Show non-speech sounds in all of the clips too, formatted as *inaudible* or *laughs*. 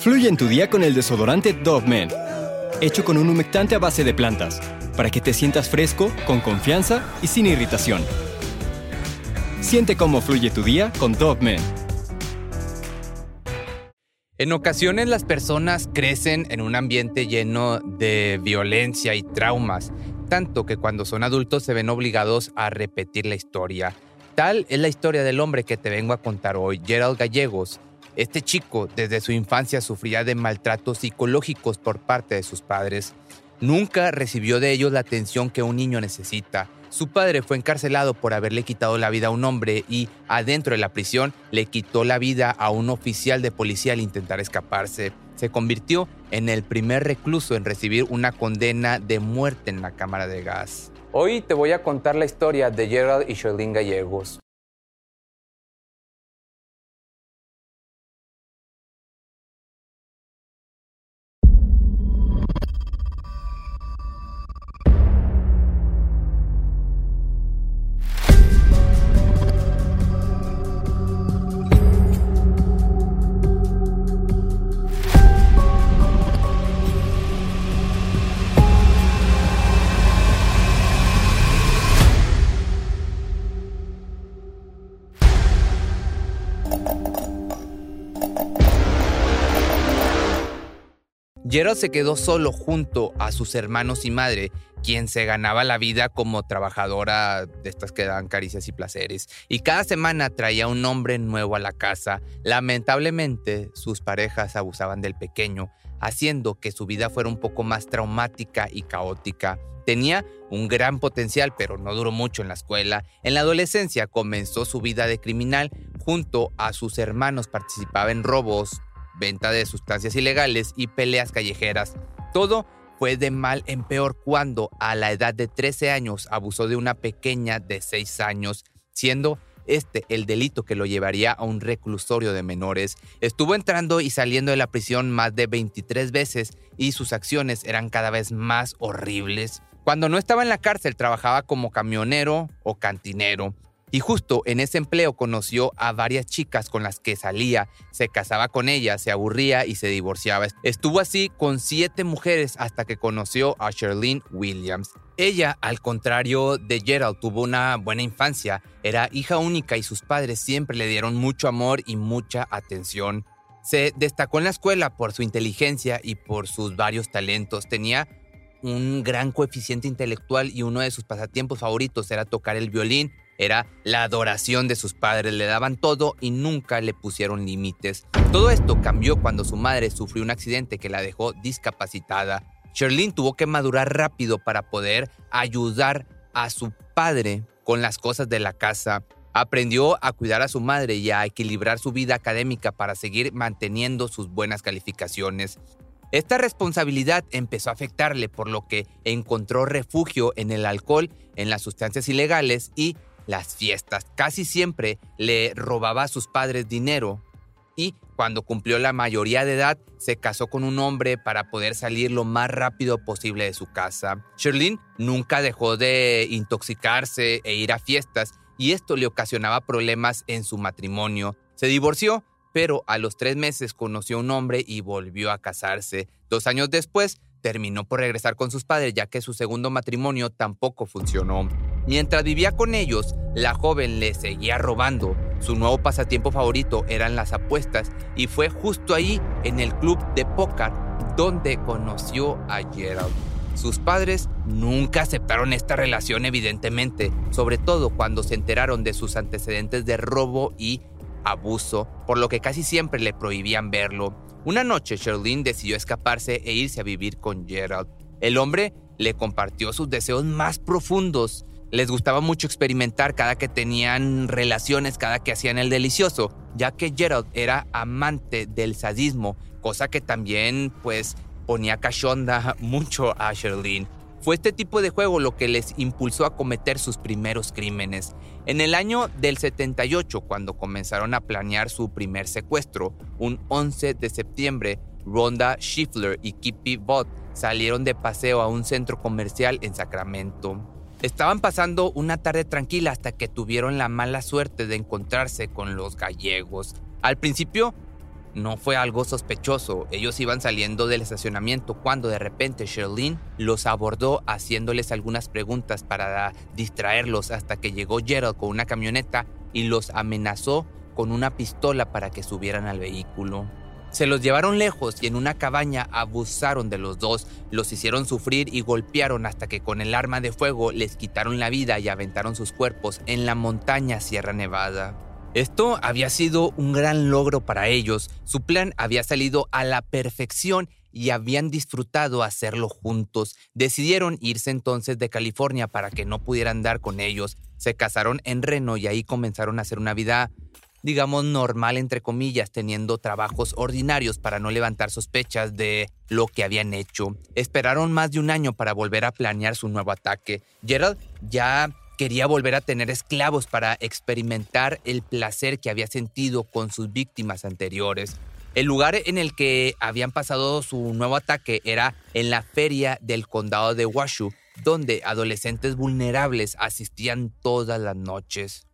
Fluye en tu día con el desodorante Dove Men, hecho con un humectante a base de plantas, para que te sientas fresco, con confianza y sin irritación. Siente cómo fluye tu día con Dove Men. En ocasiones las personas crecen en un ambiente lleno de violencia y traumas, tanto que cuando son adultos se ven obligados a repetir la historia. Tal es la historia del hombre que te vengo a contar hoy, Gerald Gallegos. Este chico desde su infancia sufría de maltratos psicológicos por parte de sus padres. Nunca recibió de ellos la atención que un niño necesita. Su padre fue encarcelado por haberle quitado la vida a un hombre y, adentro de la prisión, le quitó la vida a un oficial de policía al intentar escaparse. Se convirtió en el primer recluso en recibir una condena de muerte en la cámara de gas. Hoy te voy a contar la historia de Gerald y Sherlyn Gallegos. Gerald se quedó solo junto a sus hermanos y madre, quien se ganaba la vida como trabajadora de estas que dan caricias y placeres. Y cada semana traía un hombre nuevo a la casa. Lamentablemente, sus parejas abusaban del pequeño, haciendo que su vida fuera un poco más traumática y caótica. Tenía un gran potencial, pero no duró mucho en la escuela. En la adolescencia comenzó su vida de criminal. Junto a sus hermanos participaba en robos, venta de sustancias ilegales y peleas callejeras. Todo fue de mal en peor cuando a la edad de 13 años abusó de una pequeña de 6 años, siendo este el delito que lo llevaría a un reclusorio de menores. Estuvo entrando y saliendo de la prisión más de 23 veces y sus acciones eran cada vez más horribles. Cuando no estaba en la cárcel trabajaba como camionero o cantinero. Y justo en ese empleo conoció a varias chicas con las que salía, se casaba con ellas, se aburría y se divorciaba. Estuvo así con siete mujeres hasta que conoció a Sherlyn Williams. Ella, al contrario de Gerald, tuvo una buena infancia, era hija única y sus padres siempre le dieron mucho amor y mucha atención. Se destacó en la escuela por su inteligencia y por sus varios talentos. Tenía un gran coeficiente intelectual y uno de sus pasatiempos favoritos era tocar el violín era la adoración de sus padres, le daban todo y nunca le pusieron límites. Todo esto cambió cuando su madre sufrió un accidente que la dejó discapacitada. Sherlyn tuvo que madurar rápido para poder ayudar a su padre con las cosas de la casa. Aprendió a cuidar a su madre y a equilibrar su vida académica para seguir manteniendo sus buenas calificaciones. Esta responsabilidad empezó a afectarle por lo que encontró refugio en el alcohol, en las sustancias ilegales y las fiestas. Casi siempre le robaba a sus padres dinero y cuando cumplió la mayoría de edad se casó con un hombre para poder salir lo más rápido posible de su casa. Sherlyn nunca dejó de intoxicarse e ir a fiestas y esto le ocasionaba problemas en su matrimonio. Se divorció, pero a los tres meses conoció a un hombre y volvió a casarse. Dos años después terminó por regresar con sus padres ya que su segundo matrimonio tampoco funcionó. Mientras vivía con ellos, la joven le seguía robando. Su nuevo pasatiempo favorito eran las apuestas y fue justo ahí, en el club de póker, donde conoció a Gerald. Sus padres nunca aceptaron esta relación evidentemente, sobre todo cuando se enteraron de sus antecedentes de robo y abuso, por lo que casi siempre le prohibían verlo. Una noche Sherlyn decidió escaparse e irse a vivir con Gerald. El hombre le compartió sus deseos más profundos les gustaba mucho experimentar cada que tenían relaciones, cada que hacían el delicioso, ya que Gerald era amante del sadismo, cosa que también pues ponía cachonda *laughs* mucho a Sherlyn. Fue este tipo de juego lo que les impulsó a cometer sus primeros crímenes. En el año del 78, cuando comenzaron a planear su primer secuestro, un 11 de septiembre, Rhonda Schiffler y Kippy Bott salieron de paseo a un centro comercial en Sacramento. Estaban pasando una tarde tranquila hasta que tuvieron la mala suerte de encontrarse con los gallegos. Al principio no fue algo sospechoso. Ellos iban saliendo del estacionamiento cuando de repente Sherlyn los abordó haciéndoles algunas preguntas para distraerlos hasta que llegó Gerald con una camioneta y los amenazó con una pistola para que subieran al vehículo. Se los llevaron lejos y en una cabaña abusaron de los dos, los hicieron sufrir y golpearon hasta que con el arma de fuego les quitaron la vida y aventaron sus cuerpos en la montaña Sierra Nevada. Esto había sido un gran logro para ellos, su plan había salido a la perfección y habían disfrutado hacerlo juntos. Decidieron irse entonces de California para que no pudieran dar con ellos. Se casaron en Reno y ahí comenzaron a hacer una vida digamos, normal, entre comillas, teniendo trabajos ordinarios para no levantar sospechas de lo que habían hecho. Esperaron más de un año para volver a planear su nuevo ataque. Gerald ya quería volver a tener esclavos para experimentar el placer que había sentido con sus víctimas anteriores. El lugar en el que habían pasado su nuevo ataque era en la feria del condado de Washoe, donde adolescentes vulnerables asistían todas las noches.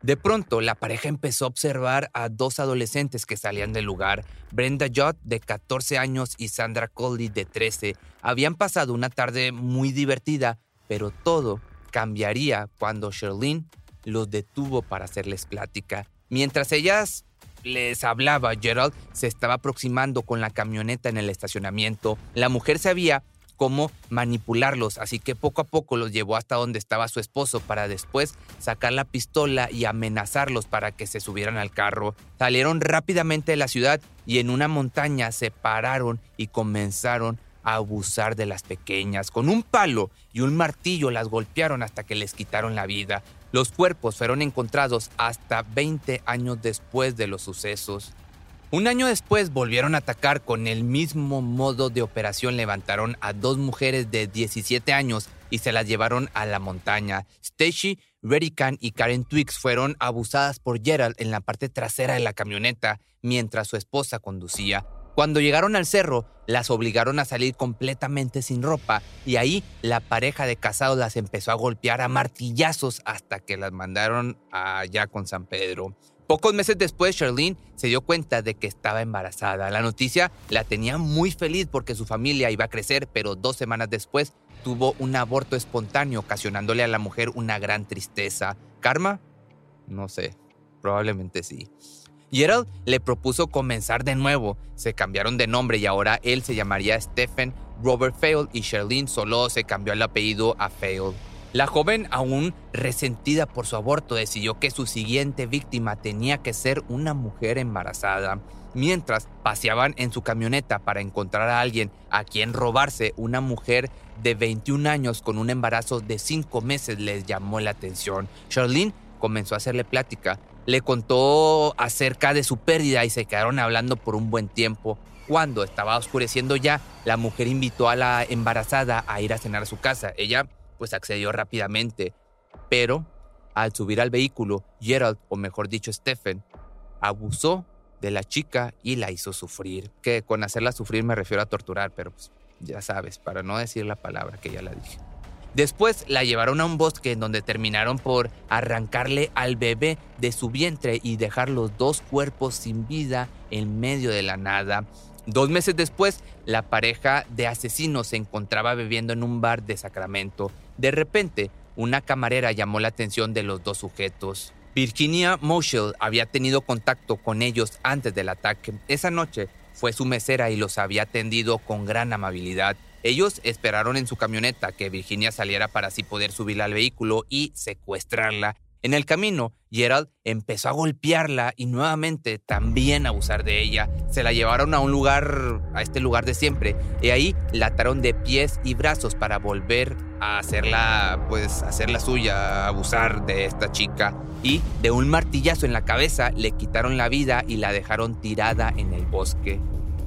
De pronto, la pareja empezó a observar a dos adolescentes que salían del lugar. Brenda Judd, de 14 años, y Sandra Coley, de 13. Habían pasado una tarde muy divertida, pero todo cambiaría cuando Sherlyn los detuvo para hacerles plática. Mientras ellas les hablaba, Gerald se estaba aproximando con la camioneta en el estacionamiento. La mujer sabía cómo manipularlos, así que poco a poco los llevó hasta donde estaba su esposo para después sacar la pistola y amenazarlos para que se subieran al carro. Salieron rápidamente de la ciudad y en una montaña se pararon y comenzaron abusar de las pequeñas. Con un palo y un martillo las golpearon hasta que les quitaron la vida. Los cuerpos fueron encontrados hasta 20 años después de los sucesos. Un año después volvieron a atacar con el mismo modo de operación. Levantaron a dos mujeres de 17 años y se las llevaron a la montaña. Stacy Redican y Karen Twix fueron abusadas por Gerald en la parte trasera de la camioneta mientras su esposa conducía. Cuando llegaron al cerro, las obligaron a salir completamente sin ropa y ahí la pareja de casados las empezó a golpear a martillazos hasta que las mandaron allá con San Pedro. Pocos meses después, Charlene se dio cuenta de que estaba embarazada. La noticia la tenía muy feliz porque su familia iba a crecer, pero dos semanas después tuvo un aborto espontáneo, ocasionándole a la mujer una gran tristeza. ¿Karma? No sé, probablemente sí. Gerald le propuso comenzar de nuevo. Se cambiaron de nombre y ahora él se llamaría Stephen Robert Fail y Charlene solo se cambió el apellido a Fail. La joven, aún resentida por su aborto, decidió que su siguiente víctima tenía que ser una mujer embarazada. Mientras paseaban en su camioneta para encontrar a alguien a quien robarse, una mujer de 21 años con un embarazo de 5 meses les llamó la atención. Charlene comenzó a hacerle plática. Le contó acerca de su pérdida y se quedaron hablando por un buen tiempo. Cuando estaba oscureciendo ya, la mujer invitó a la embarazada a ir a cenar a su casa. Ella pues accedió rápidamente. Pero al subir al vehículo, Gerald, o mejor dicho Stephen, abusó de la chica y la hizo sufrir. Que con hacerla sufrir me refiero a torturar, pero pues, ya sabes, para no decir la palabra que ya la dije. Después la llevaron a un bosque en donde terminaron por arrancarle al bebé de su vientre y dejar los dos cuerpos sin vida en medio de la nada. Dos meses después, la pareja de asesinos se encontraba bebiendo en un bar de Sacramento. De repente, una camarera llamó la atención de los dos sujetos. Virginia Moschel había tenido contacto con ellos antes del ataque. Esa noche fue su mesera y los había atendido con gran amabilidad. Ellos esperaron en su camioneta que Virginia saliera para así poder subirla al vehículo y secuestrarla. En el camino, Gerald empezó a golpearla y nuevamente también a abusar de ella. Se la llevaron a un lugar, a este lugar de siempre, y ahí la ataron de pies y brazos para volver a hacerla, pues, hacerla suya, abusar de esta chica. Y de un martillazo en la cabeza le quitaron la vida y la dejaron tirada en el bosque.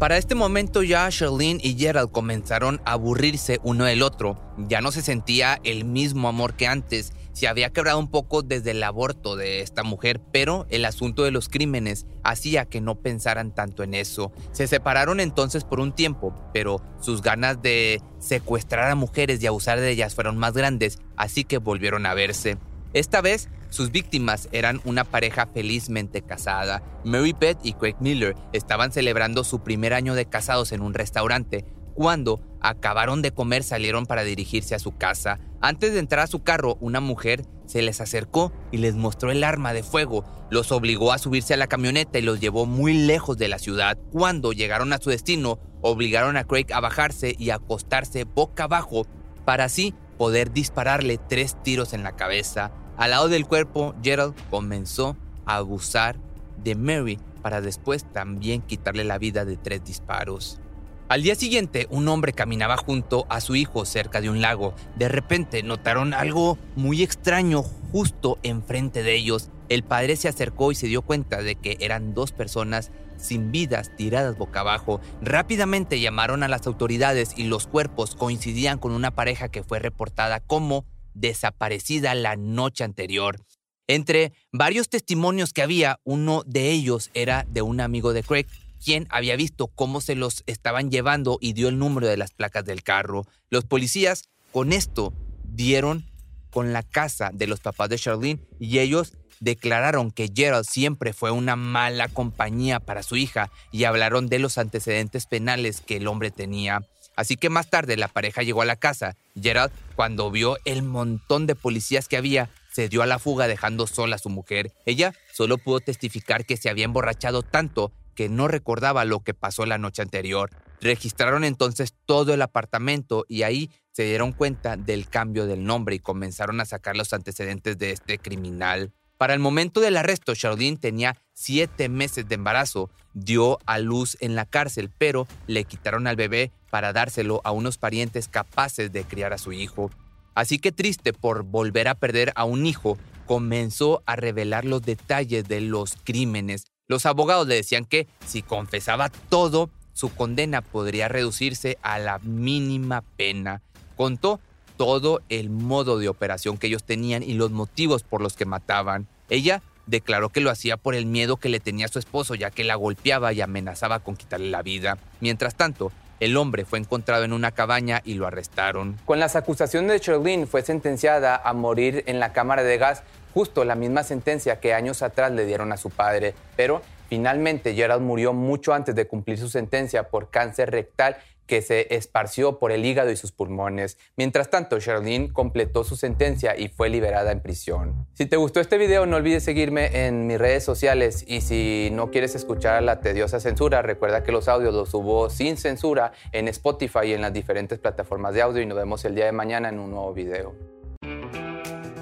Para este momento ya Charlene y Gerald comenzaron a aburrirse uno del otro. Ya no se sentía el mismo amor que antes se había quebrado un poco desde el aborto de esta mujer, pero el asunto de los crímenes hacía que no pensaran tanto en eso. Se separaron entonces por un tiempo, pero sus ganas de secuestrar a mujeres y abusar de ellas fueron más grandes, así que volvieron a verse. Esta vez Sus víctimas eran una pareja felizmente casada. Mary Beth y Craig Miller estaban celebrando su primer año de casados en un restaurante. Cuando acabaron de comer salieron para dirigirse a su casa. Antes de entrar a su carro, una mujer se les acercó y les mostró el arma de fuego. Los obligó a subirse a la camioneta y los llevó muy lejos de la ciudad. Cuando llegaron a su destino, obligaron a Craig a bajarse y acostarse boca abajo para así poder dispararle tres tiros en la cabeza. Al lado del cuerpo, Gerald comenzó a abusar de Mary para después también quitarle la vida de tres disparos. Al día siguiente, un hombre caminaba junto a su hijo cerca de un lago. De repente notaron algo muy extraño justo enfrente de ellos. El padre se acercó y se dio cuenta de que eran dos personas sin vidas tiradas boca abajo. Rápidamente llamaron a las autoridades y los cuerpos coincidían con una pareja que fue reportada como desaparecida la noche anterior. Entre varios testimonios que había, uno de ellos era de un amigo de Craig, quien había visto cómo se los estaban llevando y dio el número de las placas del carro. Los policías con esto dieron con la casa de los papás de Charlene y ellos declararon que Gerald siempre fue una mala compañía para su hija y hablaron de los antecedentes penales que el hombre tenía. Así que más tarde la pareja llegó a la casa. Gerald, cuando vio el montón de policías que había, se dio a la fuga dejando sola a su mujer. Ella solo pudo testificar que se había emborrachado tanto que no recordaba lo que pasó la noche anterior. Registraron entonces todo el apartamento y ahí se dieron cuenta del cambio del nombre y comenzaron a sacar los antecedentes de este criminal. Para el momento del arresto, Charlene tenía siete meses de embarazo, dio a luz en la cárcel, pero le quitaron al bebé para dárselo a unos parientes capaces de criar a su hijo. Así que triste por volver a perder a un hijo, comenzó a revelar los detalles de los crímenes los abogados le decían que si confesaba todo, su condena podría reducirse a la mínima pena. Contó todo el modo de operación que ellos tenían y los motivos por los que mataban. Ella declaró que lo hacía por el miedo que le tenía a su esposo, ya que la golpeaba y amenazaba con quitarle la vida. Mientras tanto, el hombre fue encontrado en una cabaña y lo arrestaron. Con las acusaciones de Charlene fue sentenciada a morir en la cámara de gas justo la misma sentencia que años atrás le dieron a su padre, pero finalmente Gerald murió mucho antes de cumplir su sentencia por cáncer rectal que se esparció por el hígado y sus pulmones. Mientras tanto, Charlene completó su sentencia y fue liberada en prisión. Si te gustó este video, no olvides seguirme en mis redes sociales y si no quieres escuchar la tediosa censura, recuerda que los audios los subo sin censura en Spotify y en las diferentes plataformas de audio y nos vemos el día de mañana en un nuevo video.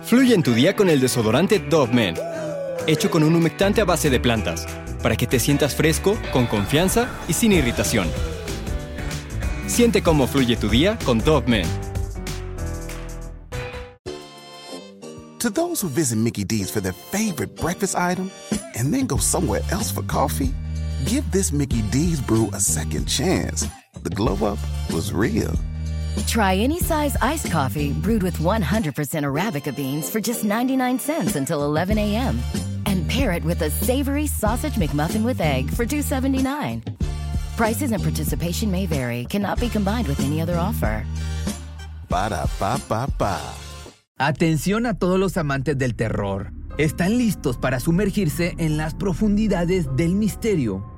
Fluye en tu día con el desodorante Dove Men, hecho con un humectante a base de plantas, para que te sientas fresco, con confianza y sin irritación. Siente cómo fluye tu día con Dove Men. To those who visit Mickey D's for their favorite breakfast item and then go somewhere else for coffee, give this Mickey D's brew a second chance. The glow up was real. Try any size iced coffee brewed with 100% Arabica beans for just 99 cents until 11 a.m. And pair it with a savory sausage McMuffin with egg for $2.79. Prices and participation may vary, cannot be combined with any other offer. Ba da ba ba ba. Atención a todos los amantes del terror. ¿Están listos para sumergirse en las profundidades del misterio?